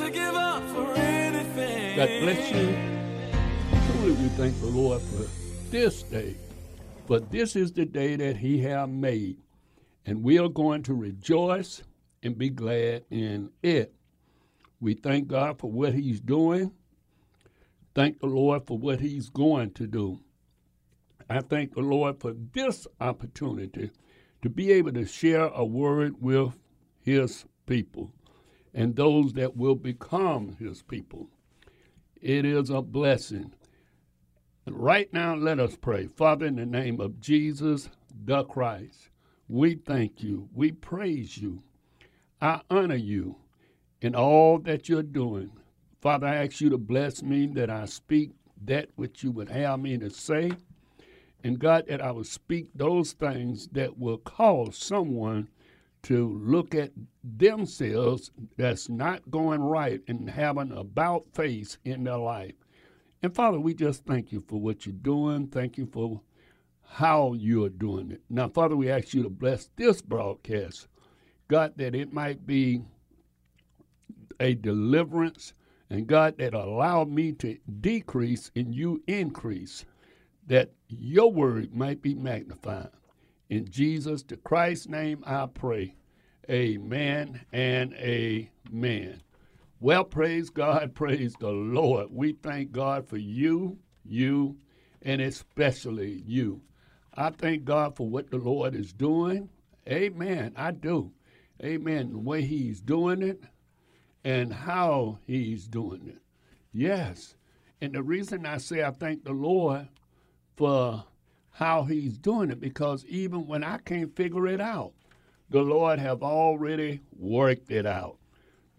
to give up for anything. God bless you. Truly, we thank the Lord for this day. For this is the day that He has made, and we are going to rejoice and be glad in it. We thank God for what He's doing. Thank the Lord for what He's going to do. I thank the Lord for this opportunity to be able to share a word with His people and those that will become His people. It is a blessing. Right now, let us pray. Father, in the name of Jesus the Christ, we thank you. We praise you. I honor you in all that you're doing. Father, I ask you to bless me that I speak that which you would have me to say. And God, that I will speak those things that will cause someone to look at themselves that's not going right and having about face in their life. And Father, we just thank you for what you're doing. Thank you for how you are doing it. Now, Father, we ask you to bless this broadcast. God, that it might be a deliverance, and God, that allow me to decrease and you increase, that your word might be magnified. In Jesus the Christ's name I pray. Amen and amen. Well, praise God, praise the Lord. We thank God for you, you, and especially you. I thank God for what the Lord is doing. Amen. I do. Amen. The way He's doing it and how He's doing it. Yes. And the reason I say I thank the Lord for how He's doing it, because even when I can't figure it out, the Lord have already worked it out.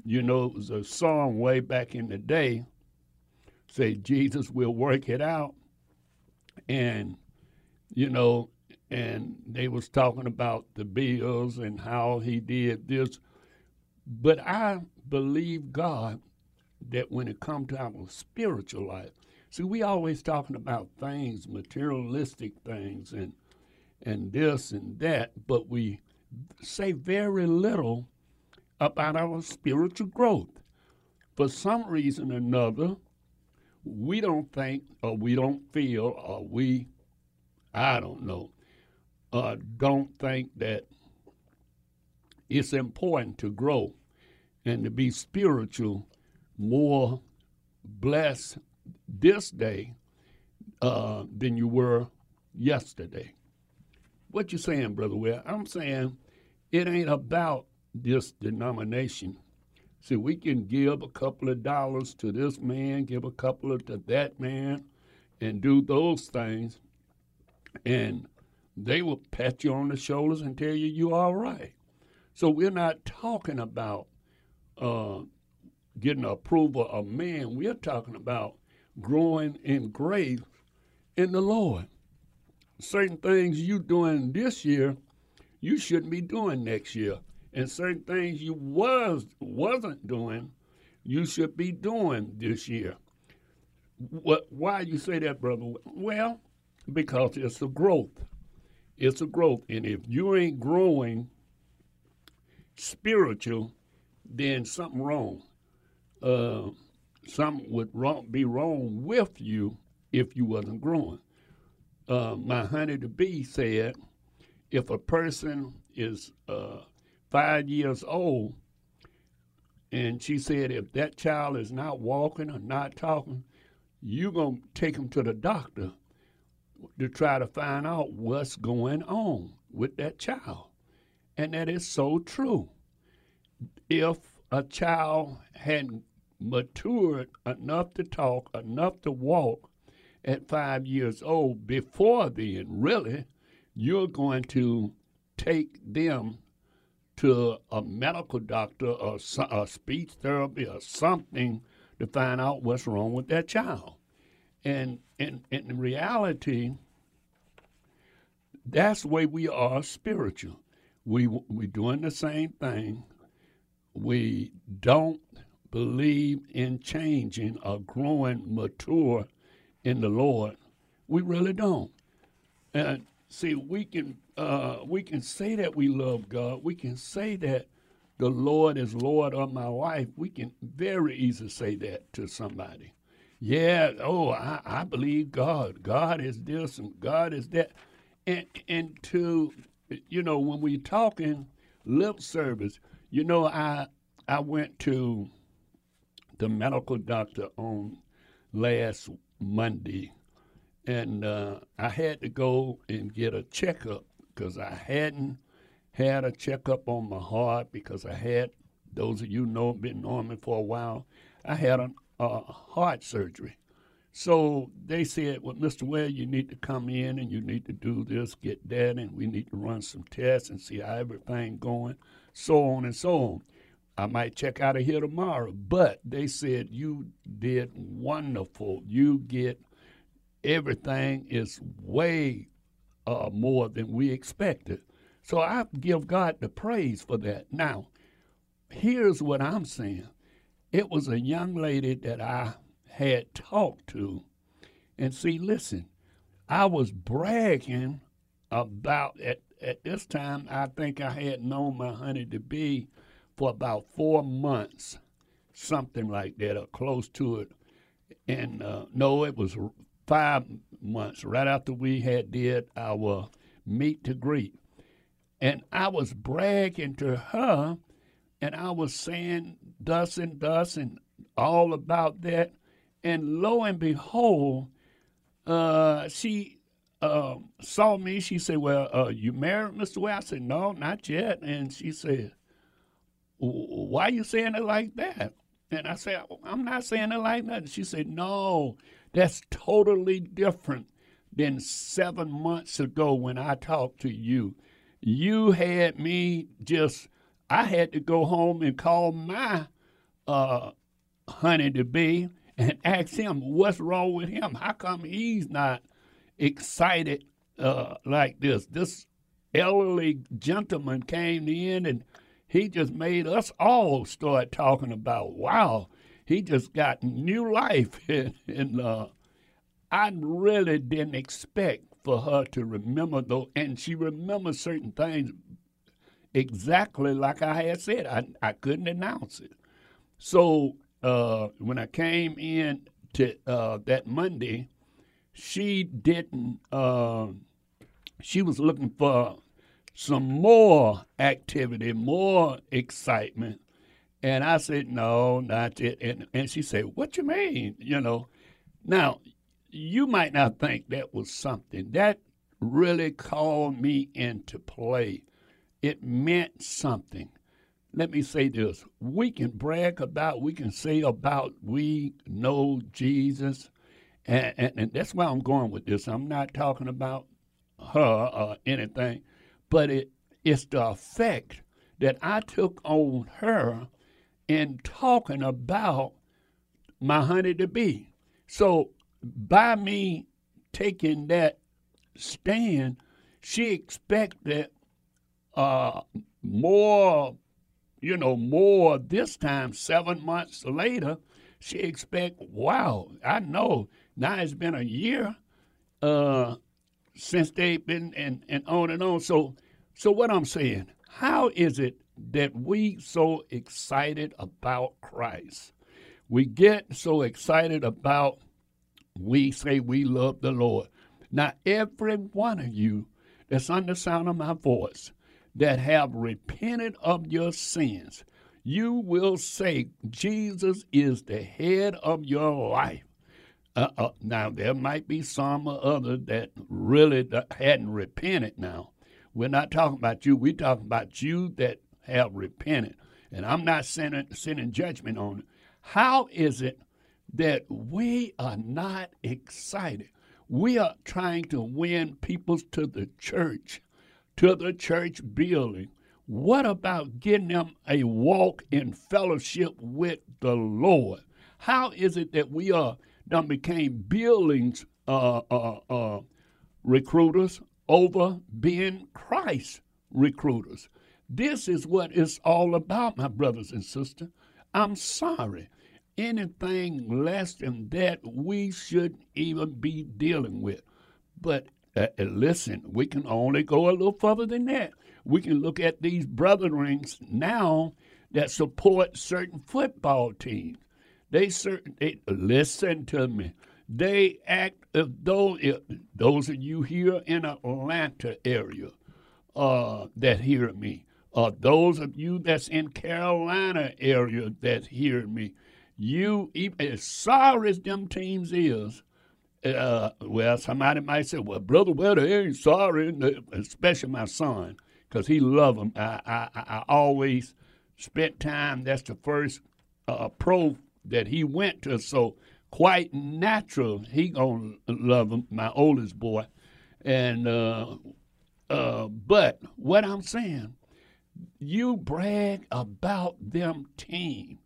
You know, it was a song way back in the day, say Jesus will work it out. And, you know, and they was talking about the bills and how he did this. But I believe God that when it comes to our spiritual life, see, we always talking about things, materialistic things, and and this and that, but we say very little about our spiritual growth. For some reason or another, we don't think, or we don't feel, or we, I don't know, uh, don't think that it's important to grow and to be spiritual more blessed this day uh, than you were yesterday. What you saying, Brother Will? I'm saying it ain't about this denomination. See, we can give a couple of dollars to this man, give a couple of to that man, and do those things, and they will pat you on the shoulders and tell you you're all right. So we're not talking about uh, getting approval of man. We're talking about growing in grace in the Lord. Certain things you doing this year, you shouldn't be doing next year, and certain things you was wasn't doing, you should be doing this year. What? Why you say that, brother? Well, because it's a growth. It's a growth, and if you ain't growing spiritual, then something wrong. Uh, something would wrong, be wrong with you if you wasn't growing. Uh, my honey the bee said, if a person is uh, five years old, and she said if that child is not walking or not talking, you're going to take them to the doctor to try to find out what's going on with that child. And that is so true. If a child hadn't matured enough to talk, enough to walk at five years old, before then, really, you're going to take them to a medical doctor or a speech therapy or something to find out what's wrong with that child. And, and, in reality, that's the way we are spiritual. We we're doing the same thing. We don't believe in changing or growing mature in the Lord. We really don't. And see, we can uh, we can say that we love God. We can say that the Lord is Lord of my life. We can very easily say that to somebody. Yeah, oh, I, I believe God. God is this and God is that. And and to you know, when we talking lip service, you know, I I went to the medical doctor on last Monday, and uh, I had to go and get a checkup because I hadn't had a checkup on my heart because I had those of you know been knowing me for a while. I had a, a heart surgery, so they said, well, Mr. Ware, you need to come in and you need to do this, get that, and we need to run some tests and see how everything going, so on and so on. I might check out of here tomorrow, but they said you did wonderful. You get everything is way uh, more than we expected. So I give God the praise for that. Now, here's what I'm saying. It was a young lady that I had talked to. And see, listen, I was bragging about at at this time I think I had known my honey to be for about four months, something like that, or close to it. And uh, no, it was five months right after we had did our meet to greet. And I was bragging to her, and I was saying thus and thus and all about that. And lo and behold, uh, she uh, saw me. She said, Well, uh, you married, Mr. Ware? I said, No, not yet. And she said, Why you saying it like that? And I said, I'm not saying it like that. She said, No, that's totally different than seven months ago when I talked to you. You had me just, I had to go home and call my uh, honey to be and ask him what's wrong with him. How come he's not excited uh, like this? This elderly gentleman came in and he just made us all start talking about, wow, he just got new life. and, uh, I really didn't expect for her to remember though, and she remembers certain things exactly like I had said. I, I couldn't announce it. So uh, when I came in to uh, that Monday, she didn't. Uh, she was looking for some more activity, more excitement, and I said, "No, not it." And and she said, "What you mean?" You know. Now, you might not think that was something that really called me into play. It meant something let me say this we can brag about, we can say about we know Jesus. And, and, and, that's why I'm going with this. I'm not talking about her or anything, but it, it's the effect that I took on her in talking about my honey to be. So by me taking that stand, she expected uh, more you know, more this time, seven months later, she expect, wow, I know. Now it's been a year uh, since they've been and, and on and on. So so what I'm saying, how is it that we so excited about Christ? We get so excited about we say we love the Lord. Now every one of you that's under the sound of my voice, that have repented of your sins, you will say Jesus is the head of your life. Uh, now there might be some or other that really hadn't repented. Now we're not talking about you. We're talking about you that have repented, and I'm not sending sending judgment on it. How is it that we are not excited? We are trying to win people to the church, to the church building. What about getting them a walk in fellowship with the Lord? How is it that we are done became buildings uh, uh, uh, recruiters over being Christ recruiters? This is what it's all about, my brothers and sisters. I'm sorry anything less than that we shouldn't even be dealing with. But uh, uh, listen, we can only go a little further than that. We can look at these brother rings now that support certain football teams. They certain they, listen to me. They act as though it, those of you here in Atlanta area uh, that hear me, uh, those of you that's in Carolina area that hear me, you as sorry as them teams is, uh, well, somebody might say, "Well, brother, well, they ain't sorry," especially my son, because he love them. I, I, I always spent time. That's the first uh, pro that he went to, so quite natural he gonna love him, my oldest boy. And uh, uh, but what I'm saying, you brag about them team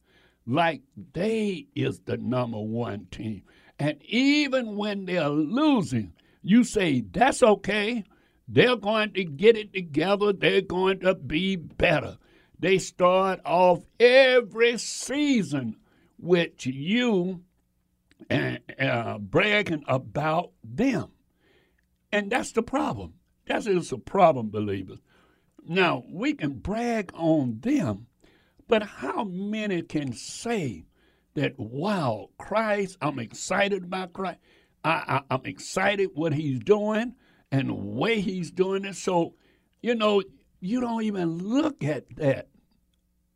like they is the number one team. And even when they're losing, you say, that's okay. They're going to get it together. They're going to be better. They start off every season with you uh, bragging about them. And that's the problem. That is a problem, believers. Now, we can brag on them, but how many can say that, wow, Christ, I'm excited about Christ. I, I, I'm excited what he's doing and the way he's doing it. So, you know, you don't even look at that.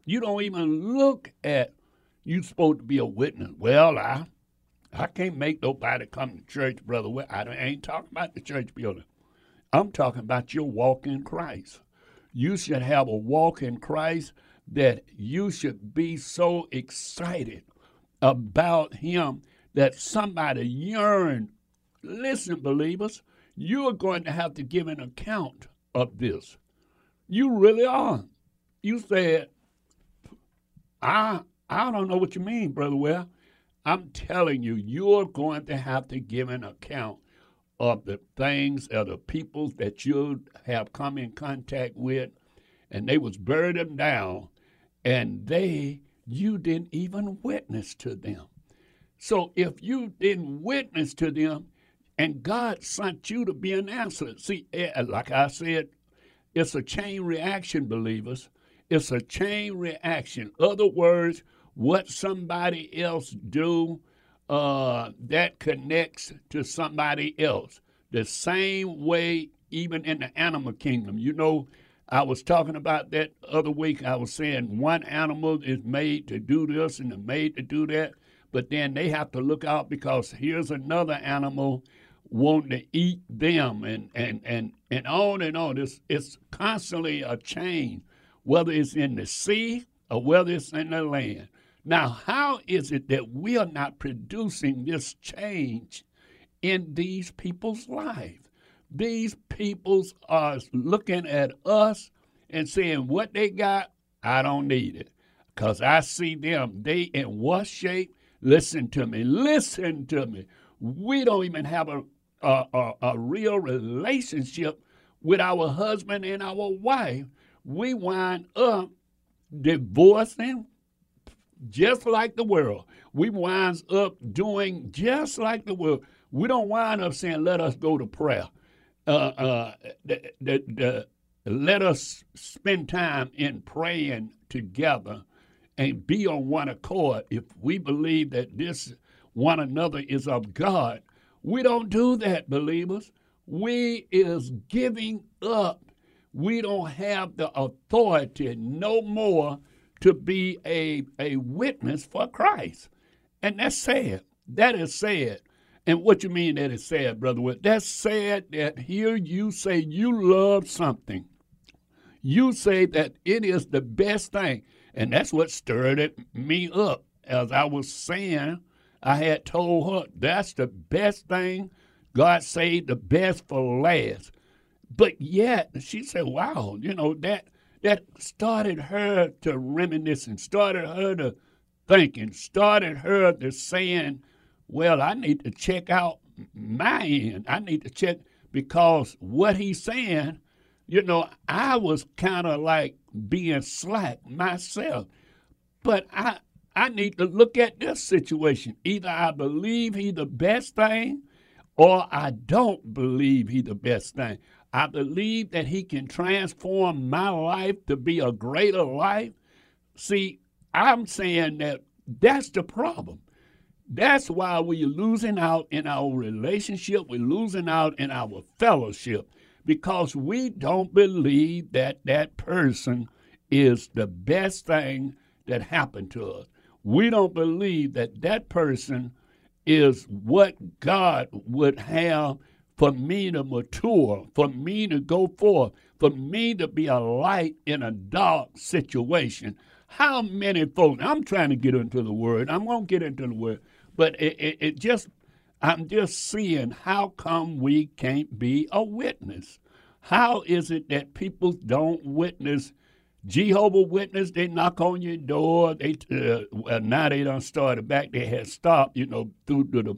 You don't even look at you supposed to be a witness. Well, I I can't make nobody come to church, brother. I ain't talking about the church building. I'm talking about your walk in Christ. You should have a walk in Christ that you should be so excited about Him that somebody yearn. Listen, believers, you are going to have to give an account of this. You really are. You said, I I don't know what you mean, Brother Well. I'm telling you, you're going to have to give an account of the things of the people that you have come in contact with, and they was buried them down, and they you didn't even witness to them. So if you didn't witness to them, and God sent you to be an answer, see, eh, like I said, it's a chain reaction, believers. It's a chain reaction. Other words, what somebody else do uh, that connects to somebody else. The same way, even in the animal kingdom. You know, I was talking about that other week. I was saying one animal is made to do this and made to do that, but then they have to look out because here's another animal wanting to eat them, and and and and on and on. It's it's constantly a chain, whether it's in the sea or whether it's in the land. Now, how is it that we are not producing this change in these people's lives? These peoples are looking at us and saying, What they got, I don't need it. Because I see them, they in what shape? Listen to me, listen to me. We don't even have a, a, a, a real relationship with our husband and our wife. We wind up divorcing, just like the world. We wind up doing just like the world. We don't wind up saying, let us go to prayer. Uh, uh, the, the, the, let us spend time in praying together and be on one accord. If we believe that this one another is of God, we don't do that, believers. We is giving up. We don't have the authority no more to be a, a witness for Christ. And that's sad. That is sad. And what you mean that is sad, Brother Will? That's sad that here you say you love something. You say that it is the best thing. And that's what stirred me up. As I was saying, I had told her that's the best thing. God saved the best for last. But yet, she said, wow, you know, that that started her to reminiscing, started her to thinking, started her to saying, well, I need to check out my end. I need to check because what he's saying, you know, I was kind of like being slack myself. But I I need to look at this situation. Either I believe he's the best thing or I don't believe he's the best thing. I believe that he can transform my life to be a greater life. See, I'm saying that that's the problem. That's why we're losing out in our relationship, we're losing out in our fellowship because we don't believe that that person is the best thing that happened to us. We don't believe that that person is what God would have for me to mature, for me to go forth, for me to be a light in a dark situation. How many folks, I'm trying to get into the word, I'm going to get into the word, but it, it, it just, I'm just seeing how come we can't be a witness. How is it that people don't witness? Jehovah Witness, they knock on your door. They uh, well now they don't started back. They had stopped, you know, through to the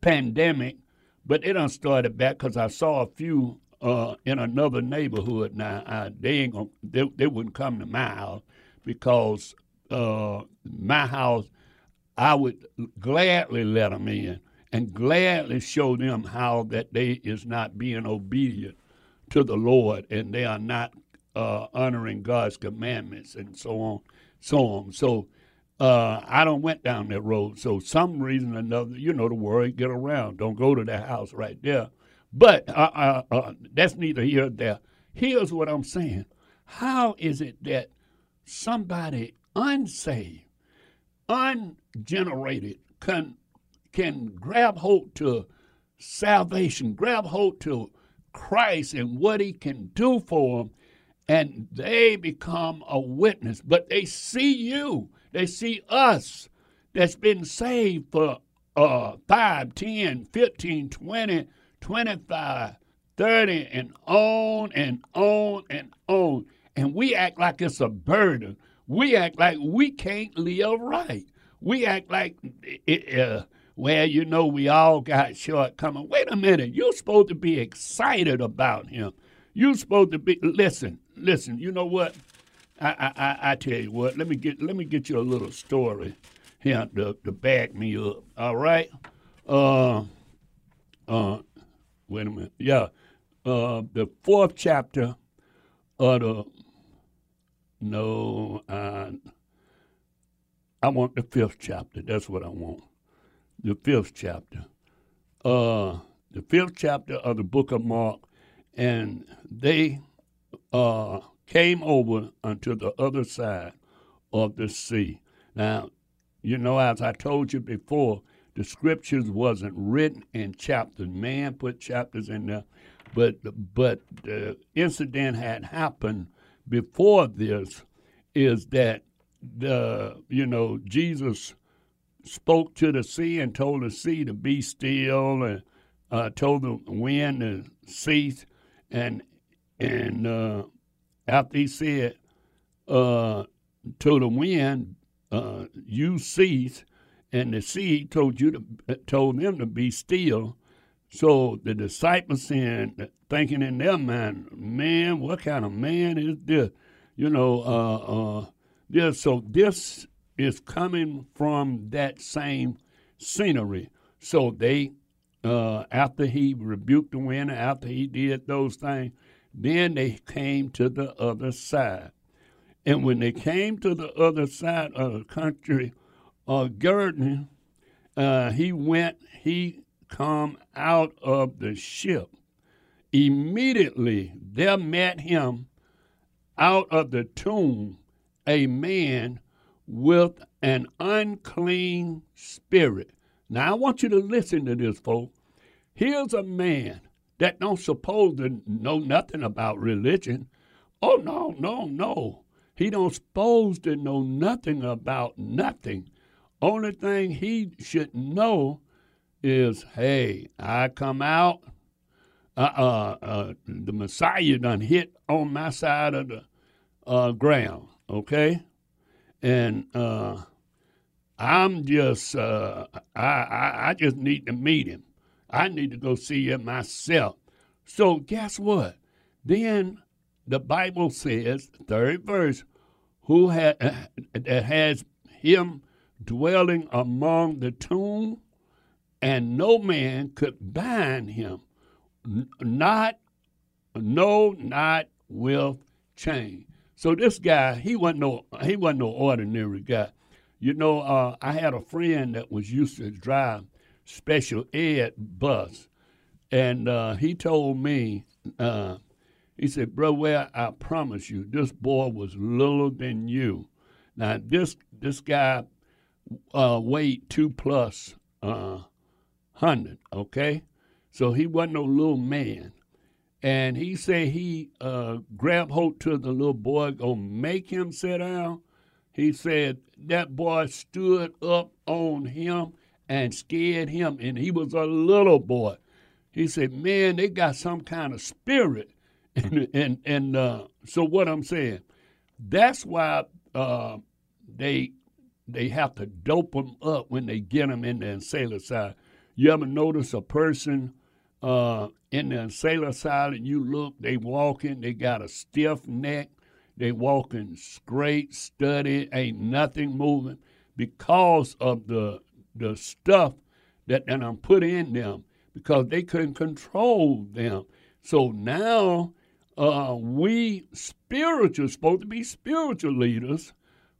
pandemic. But it done started back because I saw a few uh, in another neighborhood. Now I, they ain't gonna, they, they wouldn't come to my house because uh, my house I would gladly let them in and gladly show them how that they is not being obedient to the Lord and they are not uh, honoring God's commandments and so on, so on. So uh, I don't went down that road. So some reason or another, you know, the world get around. Don't go to that house right there. But uh, uh, uh, that's neither here nor there. Here's what I'm saying. How is it that somebody unsaved, ungenerated, can can grab hold to salvation, grab hold to Christ and what He can do for them, and they become a witness. But they see you they see us that's been saved for uh, 5, 10, 15, 20, 25, 30, and on and on and on. And we act like it's a burden. We act like we can't live right. We act like, it, uh, well, you know, we all got shortcomings. Wait a minute. You're supposed to be excited about him. You're supposed to be, listen, listen, you know what? I, I, I tell you what. Let me get let me get you a little story here to, to back me up. All right. Uh, uh, wait a minute. Yeah, uh, the fourth chapter of the. No, I, I want the fifth chapter. That's what I want. The fifth chapter. Uh, the fifth chapter of the book of Mark, and they uh came over unto the other side of the sea. Now, you know, as I told you before, the scriptures wasn't written in chapters. Man put chapters in there, but but the incident had happened before this. Is that the you know Jesus spoke to the sea and told the sea to be still and uh, told the wind to cease and and uh, after he said uh, to the wind, uh, "You cease," and the sea told you to uh, told them to be still. So the disciples saying, thinking in their mind, "Man, what kind of man is this?" You know, uh, uh, this. So this is coming from that same scenery. So they, uh, after he rebuked the wind, after he did those things, then they came to the other side. And when they came to the other side of the country of Jordan, uh, he went, he come out of the ship. Immediately there met him out of the tomb a man with an unclean spirit. Now I want you to listen to this, folks. Here's a man that don't suppose to know nothing about religion. Oh no, no, no. He don't suppose to know nothing about nothing. Only thing he should know is, hey, I come out. Uh, uh, uh, the Messiah done hit on my side of the uh, ground, okay? And uh, I'm just, uh, I, I, I just need to meet him. I need to go see it myself. So guess what? Then the Bible says, third verse, who ha- that has him dwelling among the tomb, and no man could bind him, not, no, not with chain. So this guy, he wasn't no, he wasn't no ordinary guy. You know, uh, I had a friend that was used to drive special ed bus, and uh, he told me, uh, he said, "Bro, well, I promise you, this boy was littler than you." Now this this guy uh, weighed two plus uh, hundred, okay, so he wasn't no little man. And he said he uh, grabbed hold to the little boy, gonna make him sit down he said that boy stood up on him and scared him, and he was a little boy. He said, "Man, they got some kind of spirit," and and and uh, so what I'm saying, that's why uh, they they have to dope them up when they get them in the side. You ever notice a person uh, in the side and you look, they walking, they got a stiff neck, they walking straight, steady, ain't nothing moving because of the the stuff that that I'm put in them because they couldn't control them. So now uh, we spiritual supposed to be spiritual leaders.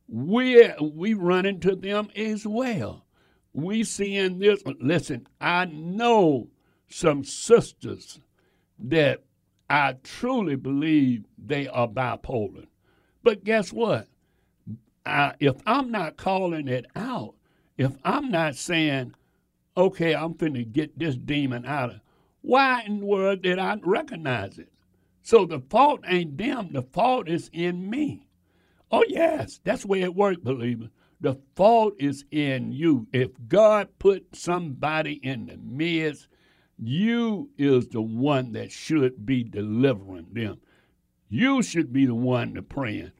We we run into them as well. We seeing this. Listen, I know some sisters that I truly believe they are bipolar. But guess what? I, if I'm not calling it out, if I'm not saying, okay, I'm finna get this demon out of, why in the world did I recognize it? So the fault ain't them, the fault is in me. Oh, yes, that's way it works, believer. The fault is in you. If God put somebody in the midst you is the one that should be delivering them. You should be the one to praying.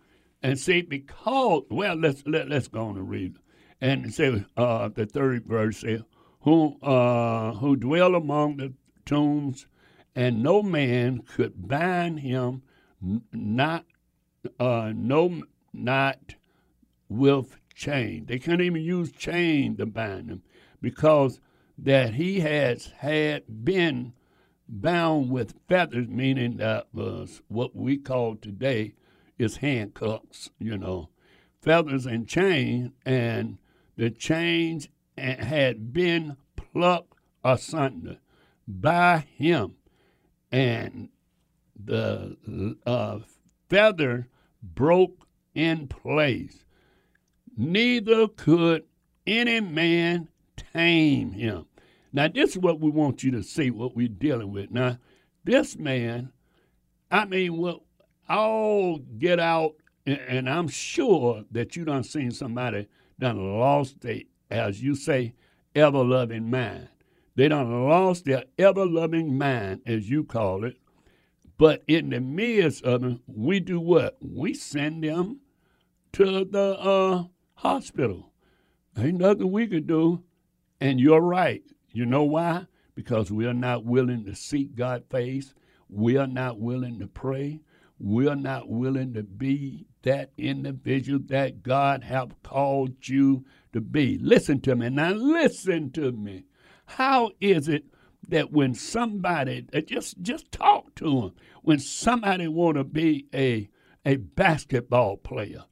And say, because, well, let's let, let's go on and read. And say, uh, the third verse says, who, uh, who dwell among the tombs, and no man could bind him, not, uh, no, not with chain. They couldn't even use chain to bind him because that he has had been bound with fetters, meaning that was what we call today is handcuffs, you know, fetters and chain, and the chains had been plucked asunder by him, and the uh, fetters broke in place. Neither could any man tame him. Now, this is what we want you to see, what we're dealing with. Now, this man, I mean, well, I'll get out, and, I'm sure that you done seen somebody done lost a, as you say, ever loving mind. They done lost their ever loving mind, as you call it. But in the midst of it, we do what? We send them to the uh, hospital. Ain't nothing we can do. And you're right. You know why? Because we are not willing to seek God's face. We are not willing to pray. We are not willing to be that individual that God have called you to be. Listen to me. Now listen to me. How is it that when somebody uh, just just talk to them, when somebody want to be a a basketball player,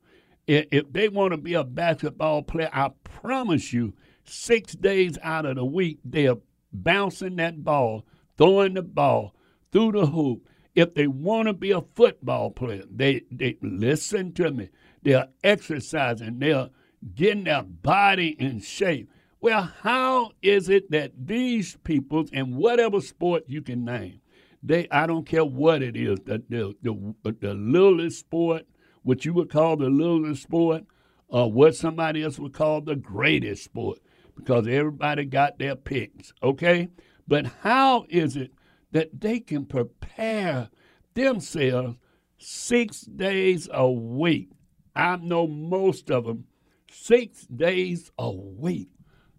if they want to be a basketball player, I promise you six days out of the week, they're bouncing that ball, throwing the ball through the hoop. If they want to be a football player, they, they listen to me. They're exercising, they're getting their body in shape. Well, how is it that these people, in whatever sport you can name, they I don't care what it is, the the the, the littlest sport, what you would call the littlest sport, or what somebody else would call the greatest sport, because everybody got their picks, okay? But how is it that they can prepare themselves six days a week? I know most of them six days a week.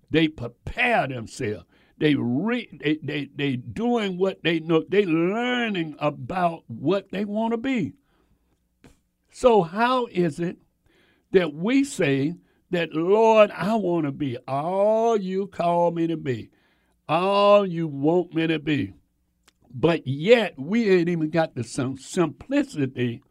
They prepare themselves. They re, they, they they doing what they know. They learning about what they want to be. So how is it that we say that Lord, I want to be all you call me to be, all you want me to be, but yet we ain't even got the simplicity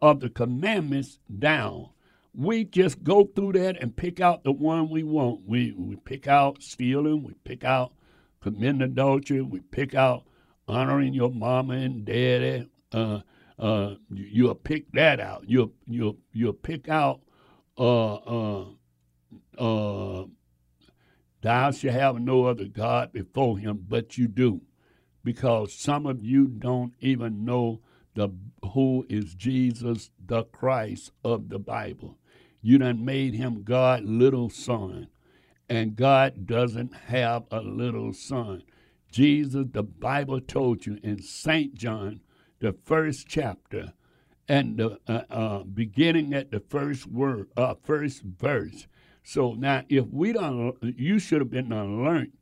of the commandments down we just go through that and pick out the one we want. We we pick out stealing, we pick out committing adultery, we pick out honoring your mama and daddy. Uh, uh, you, you'll pick that out. You'll you'll you'll pick out uh, uh, uh, thou shalt have no other God before him, but you do. Because some of you don't even know the who is Jesus the Christ of the Bible. You done made him God little son. And God doesn't have a little son. Jesus, the Bible told you in St. John, the first chapter, and the uh, uh, beginning at the first word, uh, first verse. So now, if we don't, you should have been learned.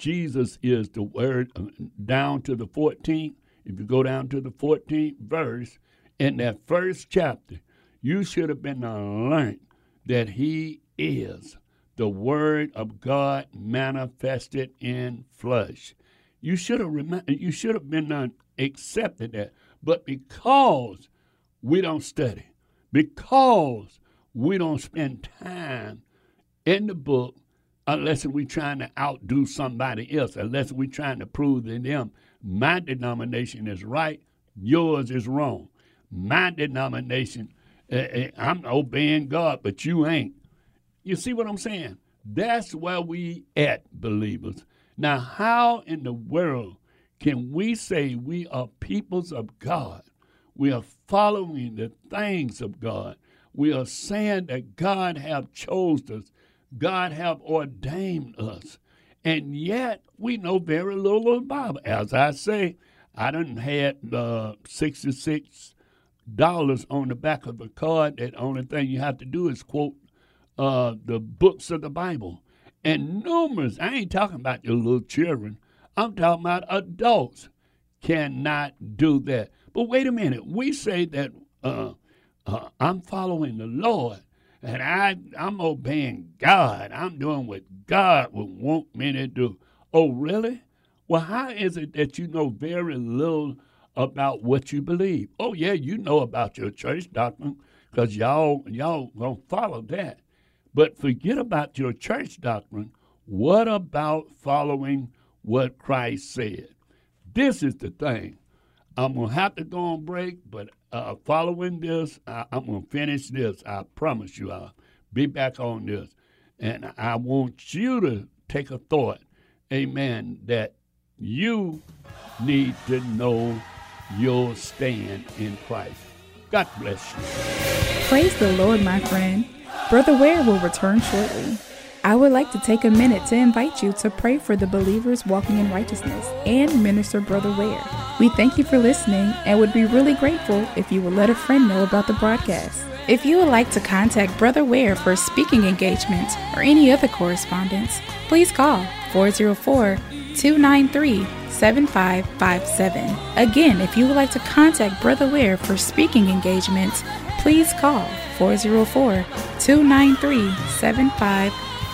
Jesus is the word uh, down to the 14th. If you go down to the 14th verse, in that first chapter, you should have been learned that he is the Word of God manifested in flesh. You should have rem- you should have been accepted that, but because we don't study, because we don't spend time in the book, unless we're trying to outdo somebody else, unless we're trying to prove to them my denomination is right, yours is wrong. My denomination Eh, eh, I'm obeying God, but you ain't. You see what I'm saying? That's where we at, believers. Now, how in the world can we say we are peoples of God? We are following the things of God. We are saying that God have chosen us. God have ordained us. And yet we know very little of the Bible. As I say, I done had uh, 66 dollars on the back of the card. That only thing you have to do is quote uh, the books of the Bible. And numerous, I ain't talking about your little children, I'm talking about adults cannot do that. But wait a minute, we say that uh, uh, I'm following the Lord and I, I'm obeying God. I'm doing what God would want me to do. Oh, really? Well, how is it that you know very little about what you believe. Oh yeah, you know about your church doctrine because y'all y'all gonna follow that. But forget about your church doctrine. What about following what Christ said? This is the thing. I'm gonna have to go on break, but uh, following this, I, I'm gonna finish this. I promise you, I'll be back on this, and I want you to take a thought, Amen. That you need to know your stand in Christ. God bless you. Praise the Lord, my friend. Brother Ware will return shortly. I would like to take a minute to invite you to pray for the believers walking in righteousness and minister Brother Ware. We thank you for listening and would be really grateful if you would let a friend know about the broadcast. If you would like to contact Brother Ware for a speaking engagements or any other correspondence, please call 404 293 7557. Again, if you would like to contact Brother Ware for speaking engagements, please call 404 293 7557.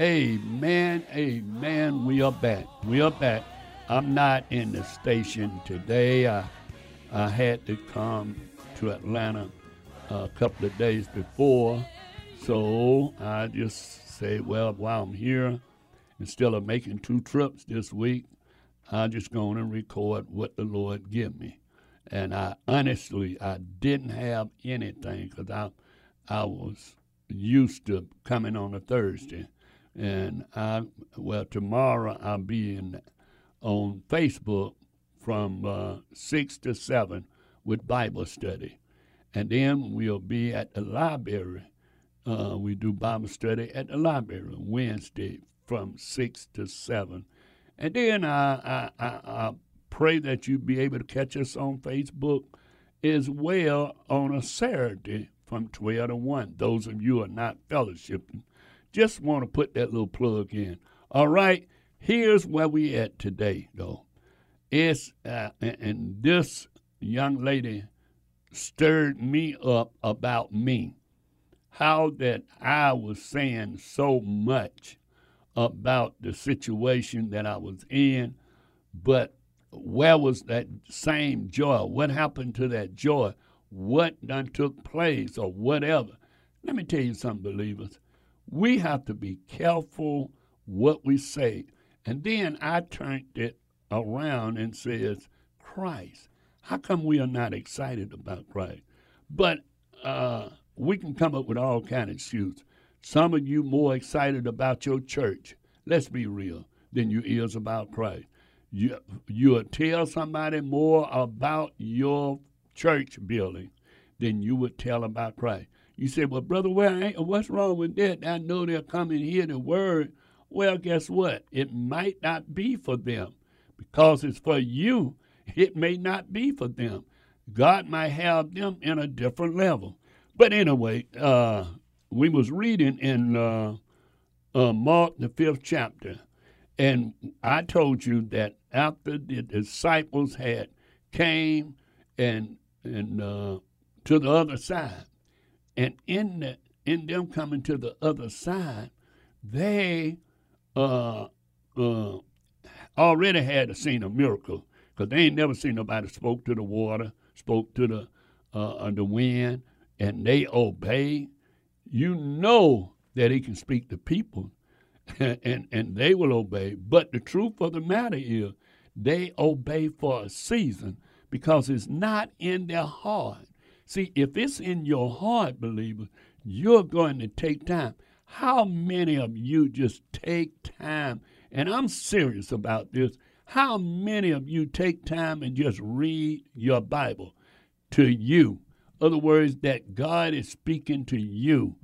Amen, amen. We are back. We are back. I'm not in the station today. I, I had to come to Atlanta a couple of days before. So I just say, well, while I'm here, instead of making two trips this week, I'm just going to record what the Lord give me. And I honestly, I didn't have anything because I, I was used to coming on a Thursday and I well tomorrow I'll be in on Facebook from uh, six to seven with Bible study, and then we'll be at the library. Uh, we do Bible study at the library Wednesday from six to seven, and then I, I, I, I pray that you be able to catch us on Facebook as well on a Saturday from 12 to 1. Those of you are not fellowshipping just want to put that little plug in. All right, here's where we at today, though. It's uh, and this young lady stirred me up about me. How that I was saying so much about the situation that I was in, but where was that same joy? What happened to that joy? What done took place or whatever? Let me tell you something, believers we have to be careful what we say. And then I turned it around and says, Christ. How come we are not excited about Christ? But uh, we can come up with all kind of excuses. Some of you more excited about your church. Let's be real than you is about Christ. You you'll tell somebody more about your church building than you would tell about Christ. You say, well, brother, what's wrong with that? I know they're coming here to word. Well, guess what? It might not be for them because it's for you. It may not be for them. God might have them in a different level. But anyway, uh, we was reading in uh, uh, Mark the fifth chapter, and I told you that after the disciples had came and and uh, to the other side, and in in them coming to the other side, they uh, uh, already had seen a miracle because they ain't never seen nobody spoke to the water, spoke to the uh, the wind, and they obey. You know that he can speak to people, and and they will obey. But the truth of the matter is, they obey for a season because it's not in their heart See, if it's in your heart, believer, you're going to take time. How many of you just take time? And I'm serious about this. How many of you take time and just read your Bible to you? Other words, that God is speaking to you.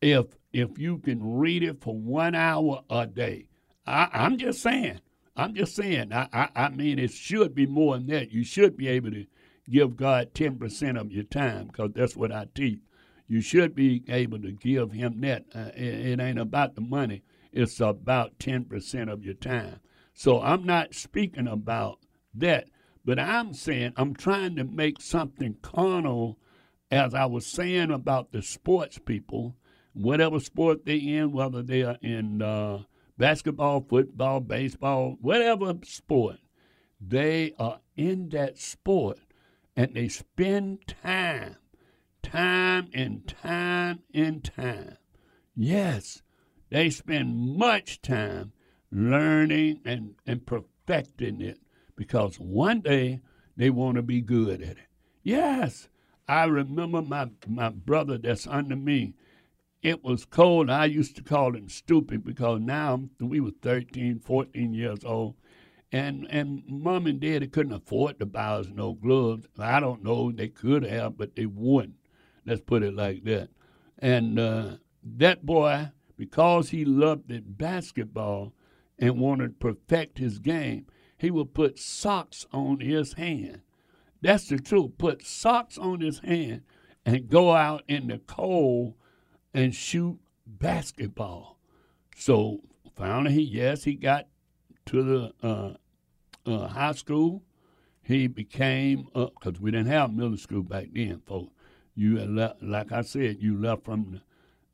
If if you can read it for one hour a day, I, am just saying. I'm just saying. I, I I mean, it should be more than that. You should be able to give God 10% of your time because that's what I teach. You should be able to give Him that. Uh, it, it ain't about the money, it's about 10% of your time. So I'm not speaking about that, but I'm saying I'm trying to make something carnal, as I was saying about the sports people, whatever sport they're in, whether they are in uh, basketball, football, baseball, whatever sport, they are in that sport and they spend time, time and time and time. Yes, they spend much time learning and, and perfecting it because one day they want to be good at it. Yes, I remember my, my brother that's under me. It was cold. I used to call him stupid because now we were 13, 14 years old and and mom and daddy couldn't afford to buy us no gloves. I don't know, they could have, but they wouldn't. Let's put it like that. And uh, that boy, because he loved the basketball and wanted to perfect his game, he would put socks on his hand. That's the truth. Put socks on his hand and go out in the cold and shoot basketball. So finally, he yes, he got to the uh, uh, high school, he became because we didn't have middle school back then, folks. You left, like I said, you left from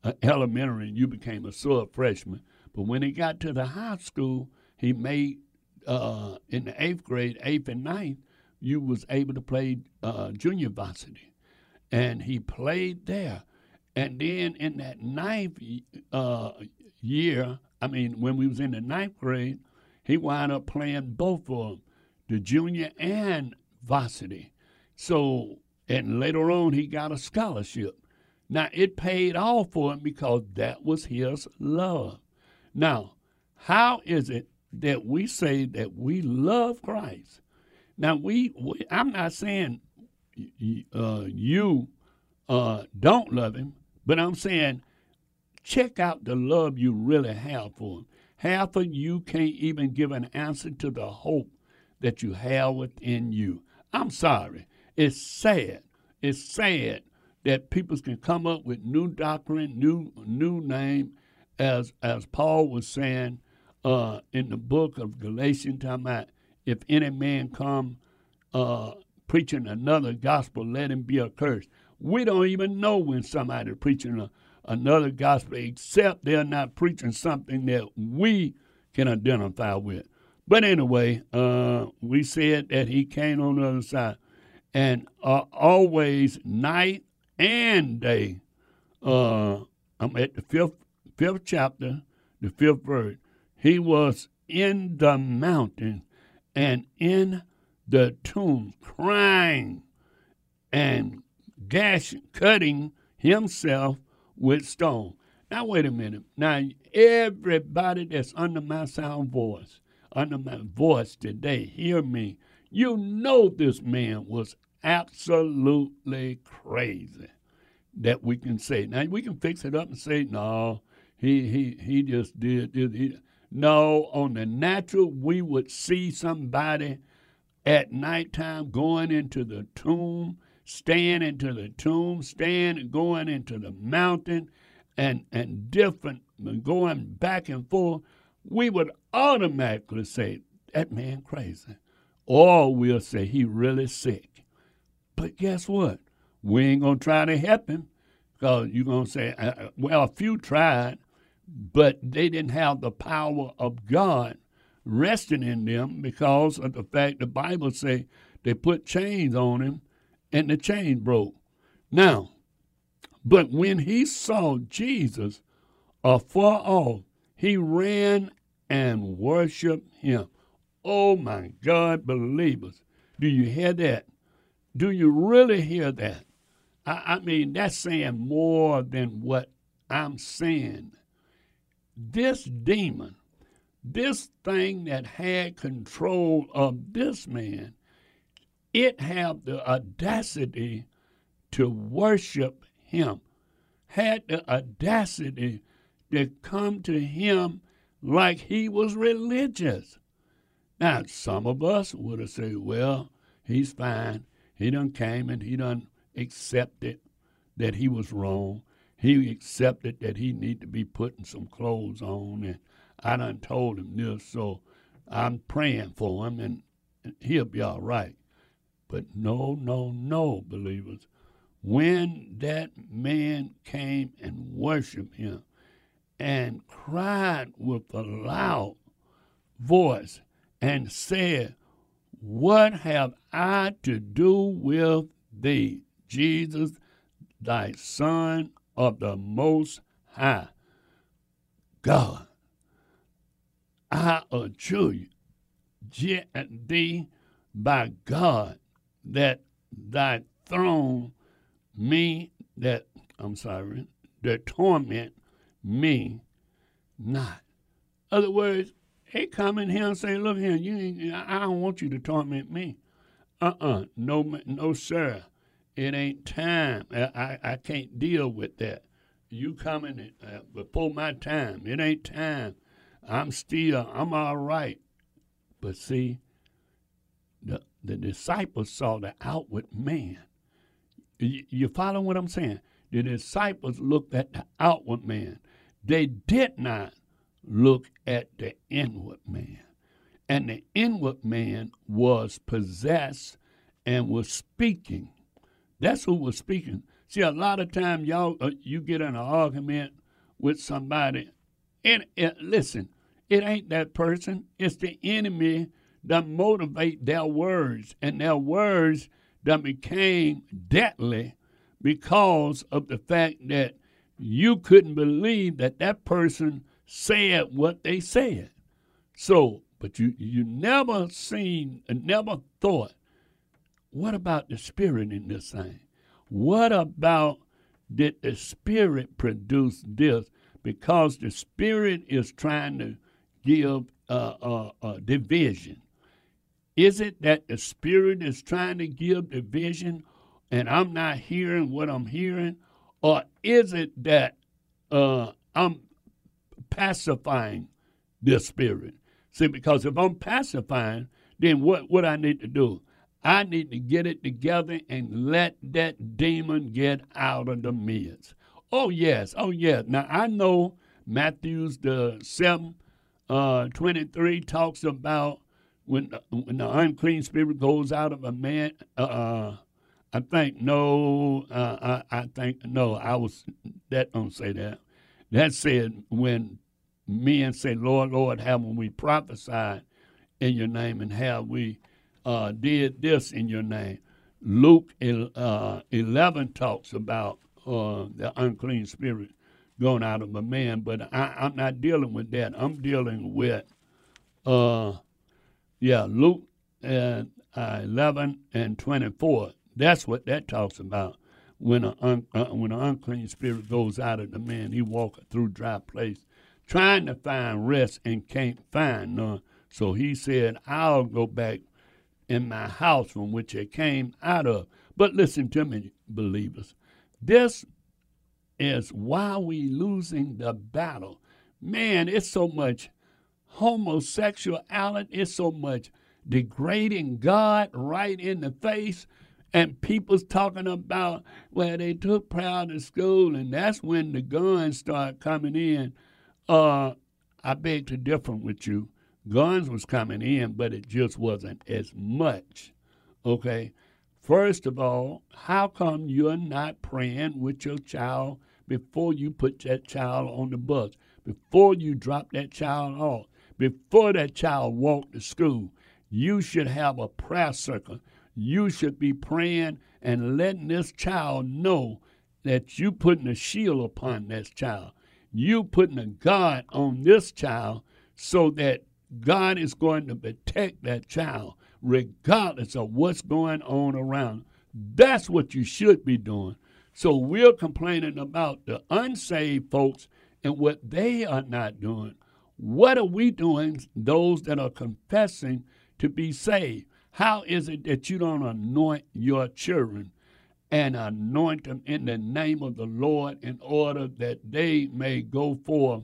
the, uh, elementary and you became a sub freshman. But when he got to the high school, he made uh, in the eighth grade, eighth and ninth, you was able to play uh, junior varsity, and he played there. And then in that ninth uh, year, I mean, when we was in the ninth grade, he wound up playing both of them, the junior and varsity. So, and later on, he got a scholarship. Now, it paid off for him because that was his love. Now, how is it that we say that we love Christ? Now, we, we I'm not saying uh, you uh, don't love him, but I'm saying check out the love you really have for him. Half of you can't even give an answer to the hope that you have within you. I'm sorry. It's sad. It's sad that people can come up with new doctrine, new new name, as as Paul was saying uh, in the book of Galatians, talking about if any man come uh, preaching another gospel, let him be accursed. We don't even know when somebody's preaching a, another gospel, except they're not preaching something that we can identify with. But anyway, uh, we said that he came on the other side and uh, always night and day. Uh, I'm at the fifth fifth chapter, the fifth verse. He was in the mountain and in the tomb, crying and gashing, cutting himself with stone. Now wait a minute. Now everybody that's under my sound voice, under my voice today, hear me. You know this man was absolutely crazy. That we can say. Now we can fix it up and say, no, he he he just did this. He, no, on the natural, we would see somebody at nighttime going into the tomb, staying into the tomb, staying going into the mountain, and and different, going back and forth. We would automatically say that man crazy, or we'll say he really sick. But guess what? We ain't going to try to help him because you're going to say, uh, uh, well, a few tried, but they didn't have the power of God resting in them because of the fact the Bible say they put chains on him and the chain broke. Now, but when he saw Jesus afar off, he ran and worshiped him. Oh my God, believers, do you hear that? Do you really hear that? I, I mean, that's saying more than what I'm saying. This demon, this thing that had control of this man, it had the audacity to worship him, had the audacity to come to him like he was religious. Now, some of us would have said, well, he's fine. He done came and he done accepted that he was wrong. He accepted that he need to be putting some clothes on, and I done told him this, so I'm praying for him, and he'll be all right. But no, no, no, believers. When that man came and worshiped him and cried with a loud voice and said, what have I to do with thee, Jesus, thy Son of the Most High? God, I adjure thee by God that thy throne me that I'm sorry, that torment me not. Other words, he come in here and say, "Look here, you I don't want you to torment me." Uh-uh, no, no, sir. It ain't time. I, I, I can't deal with that. You coming uh, before my time. It ain't time. I'm still. I'm all right. But see, the disciples saw the outward man. You, you follow what I'm saying? The disciples looked at the outward man. They did not look at the inward man. And the inward man was possessed and was speaking. That's who was speaking. See, a lot of times y'all uh, you get in an argument with somebody And, and listen, it ain't that person. It's the enemy that motivate their words, and their words that became deadly because of the fact that you couldn't believe that that person said what they said. So, but you you never seen, and never thought, what about the spirit in this thing? What about did the spirit produce this? Because the spirit is trying to give uh, uh, uh, division. Is it that the spirit is trying to give the vision and I'm not hearing what I'm hearing? Or is it that uh, I'm pacifying the spirit? See, because if I'm pacifying, then what, what I need to do? I need to get it together and let that demon get out of the midst. Oh, yes. Oh, yes. Now, I know Matthew's the 7, uh, 23 talks about when, when the unclean spirit goes out of a man. Uh, uh I think, no, uh, I, I think, no, I was, that don't say that. That said, when men say, Lord, Lord, haven't we prophesied in your name and have we uh, did this in your name. Luke uh, 11 talks about uh, the unclean spirit going out of a man, but I, am not dealing with that. I'm dealing with, uh, yeah, Luke uh, 11 and 24. That's what that talks about. When an un, uh, when an unclean spirit goes out of the man, he walketh through dry place, trying to find rest and can't find none. So he said, I'll go back in my house from which it came out of. But listen to me, believers. This is why we losing the battle. Man, it's so much homosexuality, it's so much degrading God right in the face. And people's talking about, well, they took prayer to school, and that's when the guns start coming in. Uh, I beg to differ with you guns was coming in, but it just wasn't as much. Okay? First of all, how come you're not praying with your child before you put that child on the bus, before you drop that child off, before that child walk to school? You should have a prayer circle. You should be praying and letting this child know that you putting a shield upon this child. You putting a guard on this child so that God is going to protect that child regardless of what's going on around. That's what you should be doing. So we're complaining about the unsaved folks and what they are not doing. What are we doing, those that are confessing to be saved? How is it that you don't anoint your children and anoint them in the name of the Lord in order that they may go forth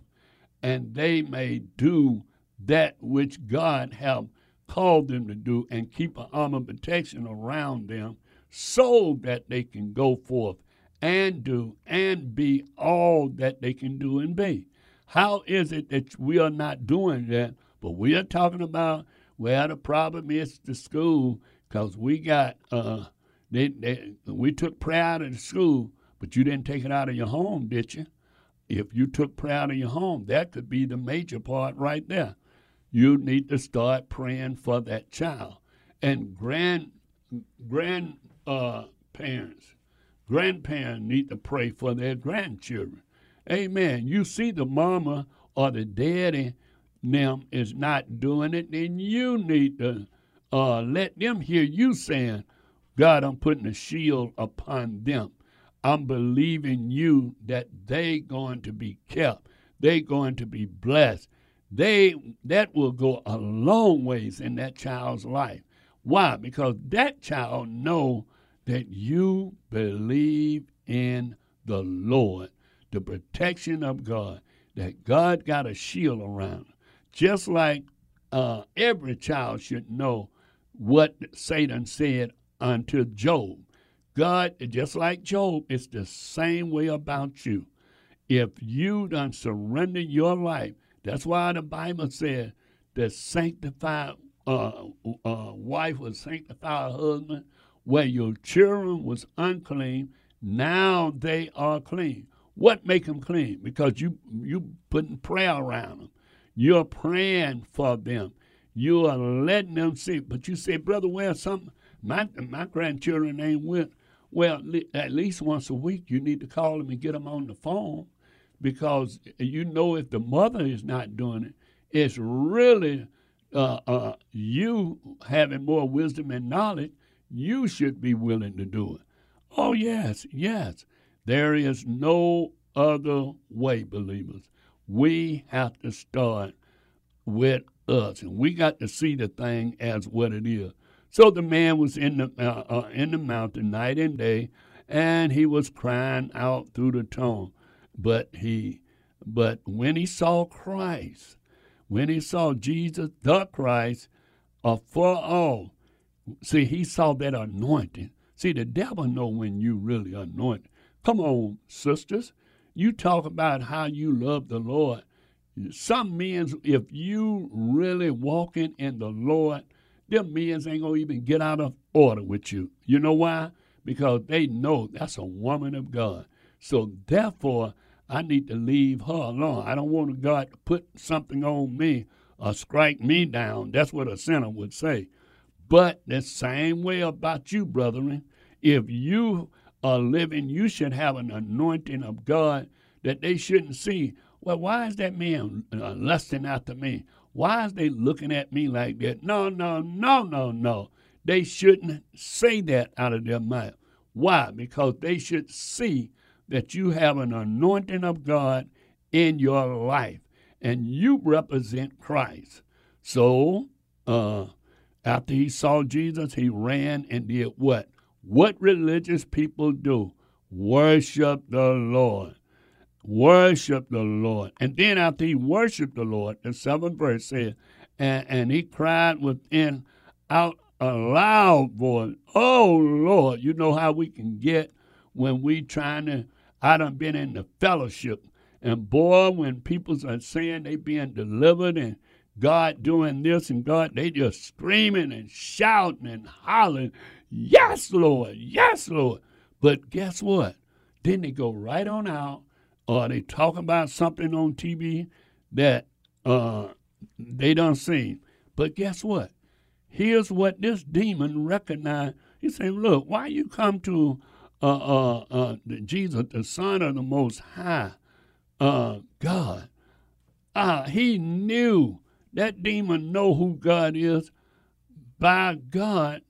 and they may do that which God have called them to do and keep an armor protection around them so that they can go forth and do and be all that they can do and be. How is it that we are not doing that? But we are talking about where the problem is the school because we got uh they, they we took prayer out of the school, but you didn't take it out of your home, did you? If you took prayer out of your home, that could be the major part right there you need to start praying for that child. And grand grand uh, parents, grandparents need to pray for their grandchildren. Amen. You see the mama or the daddy them is not doing it, then you need to uh, let them hear you saying, God, I'm putting a shield upon them. I'm believing you that they going to be kept. They going to be blessed they that will go a long ways in that child's life. Why? Because that child know that you believe in the Lord, the protection of God, that God got a shield around. Just like uh, every child should know what Satan said unto Job. God, just like Job, it's the same way about you. If you done surrender your life that's why the Bible said the sanctified uh, uh, wife was sanctified husband, where your children was unclean, now they are clean. What make them clean? Because you you putting prayer around them. You're praying for them. You are letting them see. But you say, brother, well, some my my grandchildren ain't with. Well, at least once a week, you need to call them and get them on the phone, because you know if the mother is not doing it, it's really uh, uh, you having more wisdom and knowledge. You should be willing to do it. Oh yes, yes. There is no other way, believers. We have to start with us, and we got to see the thing as what it is. So the man was in the uh, uh, in the mountain night and day, and he was crying out through the tone. But he, but when he saw Christ, when he saw Jesus the Christ, uh, for all, see he saw that anointing. See the devil know when you really anointed. Come on, sisters. You talk about how you love the Lord. Some men, if you really walking in the Lord, them men ain't gonna even get out of order with you. You know why? Because they know that's a woman of God. So therefore, I need to leave her alone. I don't want God to put something on me or strike me down. That's what a sinner would say. But the same way about you, brethren. If you are living, you should have an anointing of God that they shouldn't see. Well, why is that man uh, lusting after me? Why is they looking at me like that? No, no, no, no, no. They shouldn't say that out of their mouth. Why? Because they should see that you have an anointing of God in your life and you represent Christ. So, uh, after he saw Jesus, he ran and did what? What religious people do? Worship the Lord. Worship the Lord. And then after he worshiped the Lord, the seventh verse says, and, and he cried within out a loud voice, Oh Lord, you know how we can get when we trying to I done been in the fellowship. And boy, when people are saying they being delivered and God doing this and God, they just screaming and shouting and hollering Yes, Lord. Yes, Lord. But guess what? Then they go right on out, or they talk about something on TV that uh, they don't see. But guess what? Here's what this demon recognized. He said, Look, why you come to uh, uh, uh, Jesus, the Son of the Most High uh, God? Uh, he knew that demon know who God is by God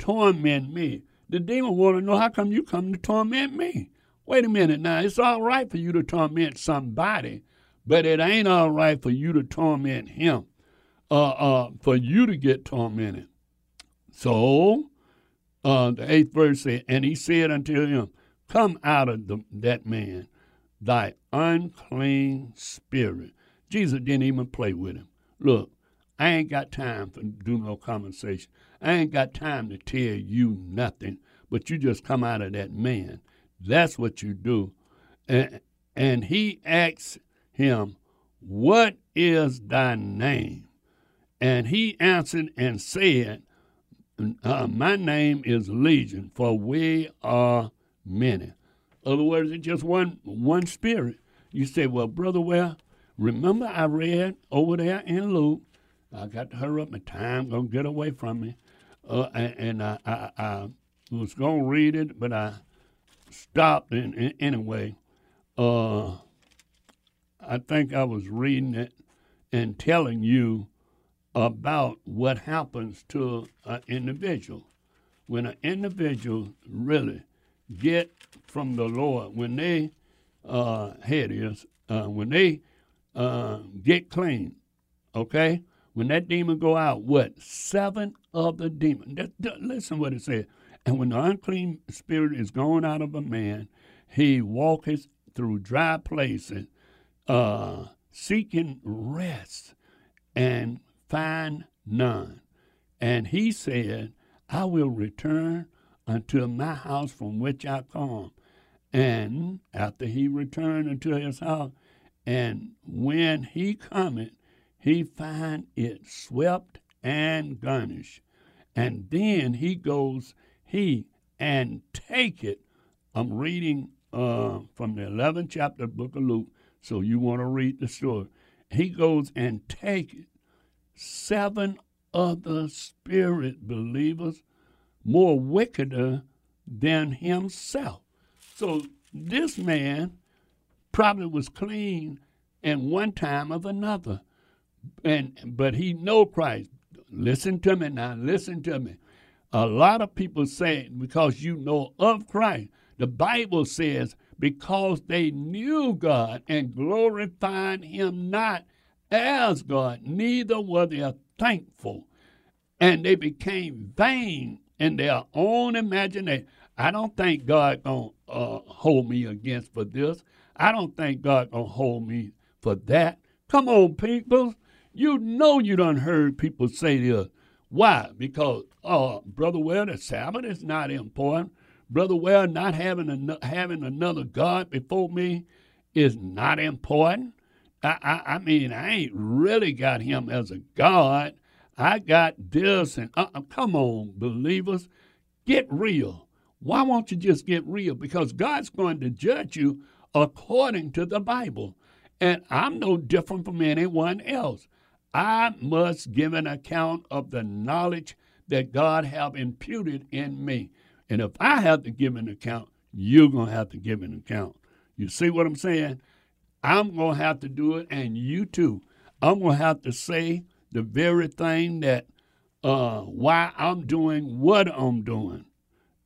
torment me. The demon want to know how come you come to torment me. Wait a minute now. It's all right for you to torment somebody, but it ain't all right for you to torment him. Uh, uh, for you to get tormented. So, uh, the eighth verse said, and he said unto him, Come out of the, that man, thy unclean spirit. Jesus didn't even play with him. Look, I ain't got time for do no conversation. I ain't got time to tell you nothing, but you just come out of that man. That's what you do. And, and he asks him, What is thy name? And he answered and said, uh, My name is Legion, for we are many. Other words, it's just one one spirit. You say, Well, brother, well, remember I read over there in Luke. I got to hurry up, my time gonna get away from me uh, and, I, I, I, was going to read it, but I stopped in, anyway. Uh, I think I was reading it and telling you about what happens to an individual when an individual really get from the Lord when they uh, head is uh, when they uh, get clean, okay. When that demon go out, what seven of the demon. listen what it says. And when the unclean spirit is going out of a man, he walketh through dry places, uh, seeking rest, and find none. And he said, I will return unto my house from which I come. And after he returned unto his house, and when he cometh, he find it swept and garnish. And then he goes, he and take it. I'm reading uh, from the 11th chapter of book of Luke, so you want to read the story. He goes and take it. seven other spirit believers more wickeder than himself. So this man probably was clean in one time of another. And but he know Christ. Listen to me now, listen to me. A lot of people say because you know of Christ. The Bible says because they knew God and glorified him not as God, neither were they thankful. And they became vain in their own imagination. I don't think God gonna uh, hold me against for this. I don't think God gonna hold me for that. Come on, people. You know you done heard people say this. Why? Because, uh, Brother Well, the Sabbath is not important. Brother Well, not having, an- having another God before me is not important. I, I, I mean, I ain't really got him as a God. I got this, and uh, uh, come on, believers, get real. Why won't you just get real? Because God's going to judge you according to the Bible. And I'm no different from anyone else. I must give an account of the knowledge that God have imputed in me. And if I have to give an account, you're going to have to give an account. You see what I'm saying? I'm going to have to do it, and you too. I'm going to have to say the very thing that uh, why I'm doing what I'm doing.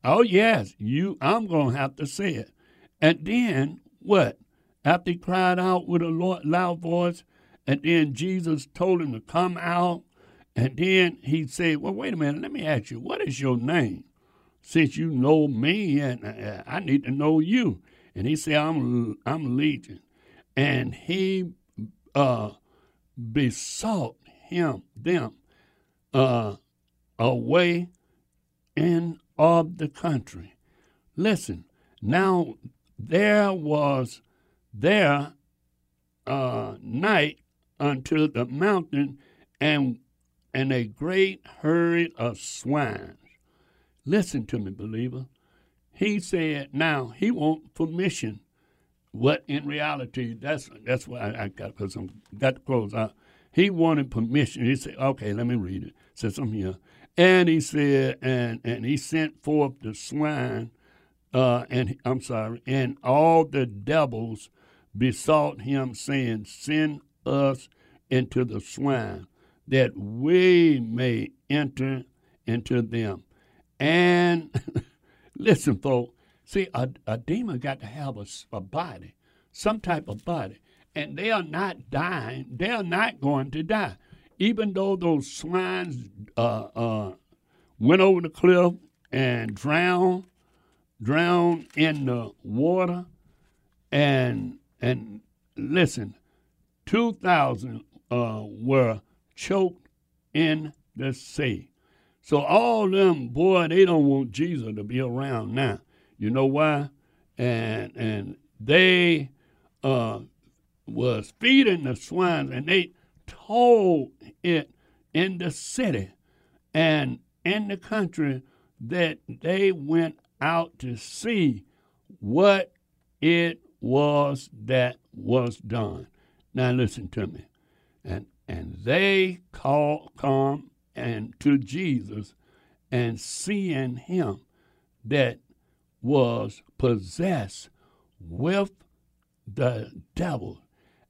Oh yes, you. I'm going to have to say it. And then what? After he cried out with a loud voice, and then Jesus told him to come out, and then he said, "Well, wait a minute. Let me ask you, what is your name? Since you know me, and uh, I need to know you." And he said, "I'm I'm Legion," and he uh, besought him them uh, away in of the country. Listen, now there was there uh, night unto the mountain and and a great herd of swine. Listen to me, believer. He said, now he want permission. What in reality, that's that's why I, I got because I'm got to close out. He wanted permission. He said, okay, let me read it. says I'm here. And he said, and and he sent forth the swine, uh, and I'm sorry, and all the devils besought him, saying, Send us into the swine, that we may enter into them. And listen, folks, see, a, a demon got to have a, a body, some type of body and they are not dying. They are not going to die. Even though those swines uh, uh, went over the cliff and drowned, drowned in the water, and and listen, two thousand uh, were choked in the sea. So all them boy, they don't want Jesus to be around now. You know why? And and they uh, was feeding the swine, and they told it in the city and in the country that they went out to see what it was that was done. Now listen to me. And and they call come and to Jesus and seeing him that was possessed with the devil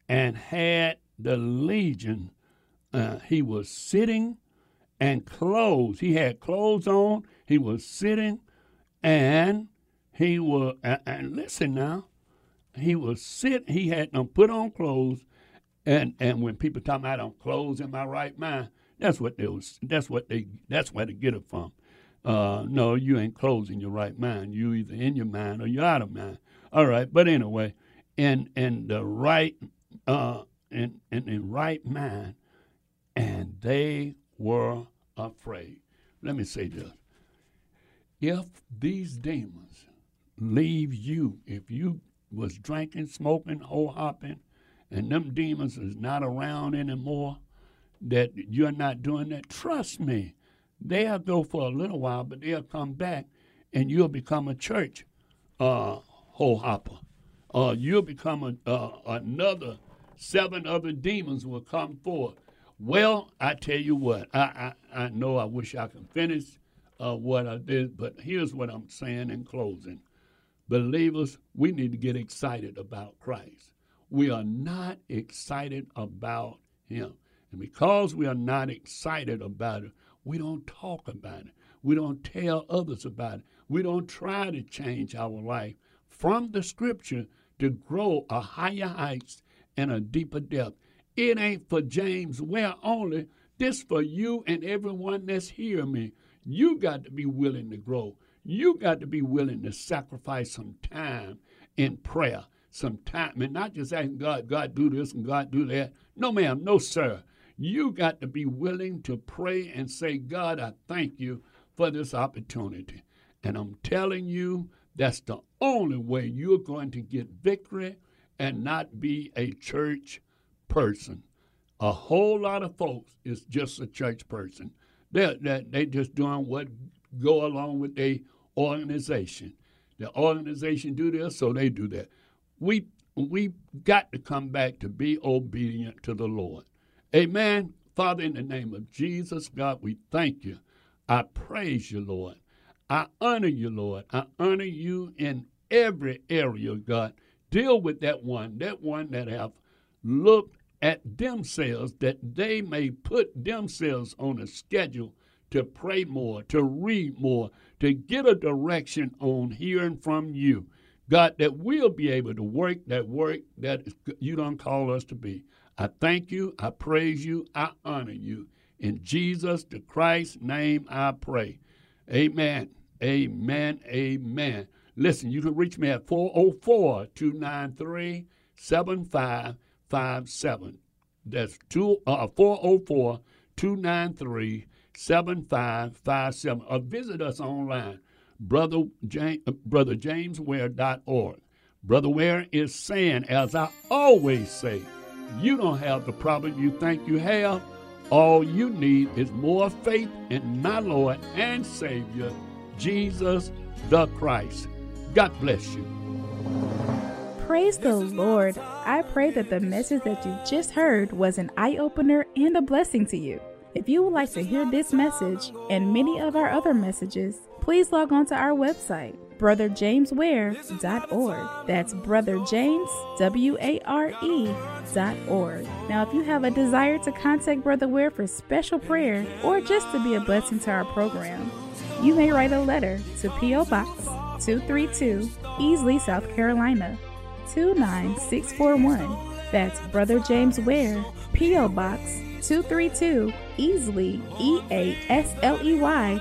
and had the legion. Uh, he was sitting and clothes. He had clothes on. He was sitting and he was, and, listen now, he was sitting, he had them put on clothes. And, and when people talk about on clothes in my right mind, that's what they was, that's what they, that's where they get it from. Uh, no, you ain't closing your right mind. You either in your mind or you're out of mind. All right, but anyway, in in the right uh, in, in, in right mind, and they were afraid. Let me say this. If these demons leave you, if you was drinking, smoking, whole hopping, and them demons is not around anymore, that you're not doing that, trust me, they'll go for a little while, but they'll come back and you'll become a church uh, whole hopper. Uh, you'll become a, uh, another seven other demons will come forth. Well, I tell you what, I, I, I know I wish I could finish uh, what I did, but here's what I'm saying in closing. Believers, we need to get excited about Christ. We are not excited about Him. And because we are not excited about it, we don't talk about it. We don't tell others about it. We don't try to change our life from the scripture to grow a higher heights and a deeper depth. It ain't for James Ware only. This for you and everyone that's hearing me. You got to be willing to grow. You got to be willing to sacrifice some time in prayer, some time, and not just asking God, God do this and God do that. No, ma'am, no, sir. You got to be willing to pray and say, God, I thank you for this opportunity. And I'm telling you, that's the only way you're going to get victory and not be a church person. A whole lot of folks is just a church person. They're, they're, they just doing what go along with their organization. The organization do this, so they do that. We we got to come back to be obedient to the Lord. Amen. Father, in the name of Jesus, God, we thank you. I praise you, Lord. I honor you, Lord. I honor you in every area, God. Deal with that one, that one that have looked at themselves, that they may put themselves on a schedule to pray more, to read more, to get a direction on hearing from you. God, that we'll be able to work that work that you don't call us to be. I thank you, I praise you, I honor you. In Jesus the Christ's name I pray. Amen. Amen. Amen. Listen, you can reach me at 404 293 7557. That's two, uh, 404 293 7557. Or visit us online, Brother James, uh, brotherjamesware.org. Brother Ware is saying, as I always say, you don't have the problem you think you have. All you need is more faith in my Lord and Savior, Jesus the Christ. God bless you. Praise the Lord. I pray that the message that you just heard was an eye opener and a blessing to you. If you would like to hear this message and many of our other messages, please log on to our website, brotherjamesware.org. That's Brother James, W A R E dot org. Now, if you have a desire to contact Brother Ware for special prayer or just to be a blessing to our program, you may write a letter to P.O. Box 232, Easley, South Carolina 29641. That's Brother James Ware, P.O. Box 232, Easley, E A S L E Y,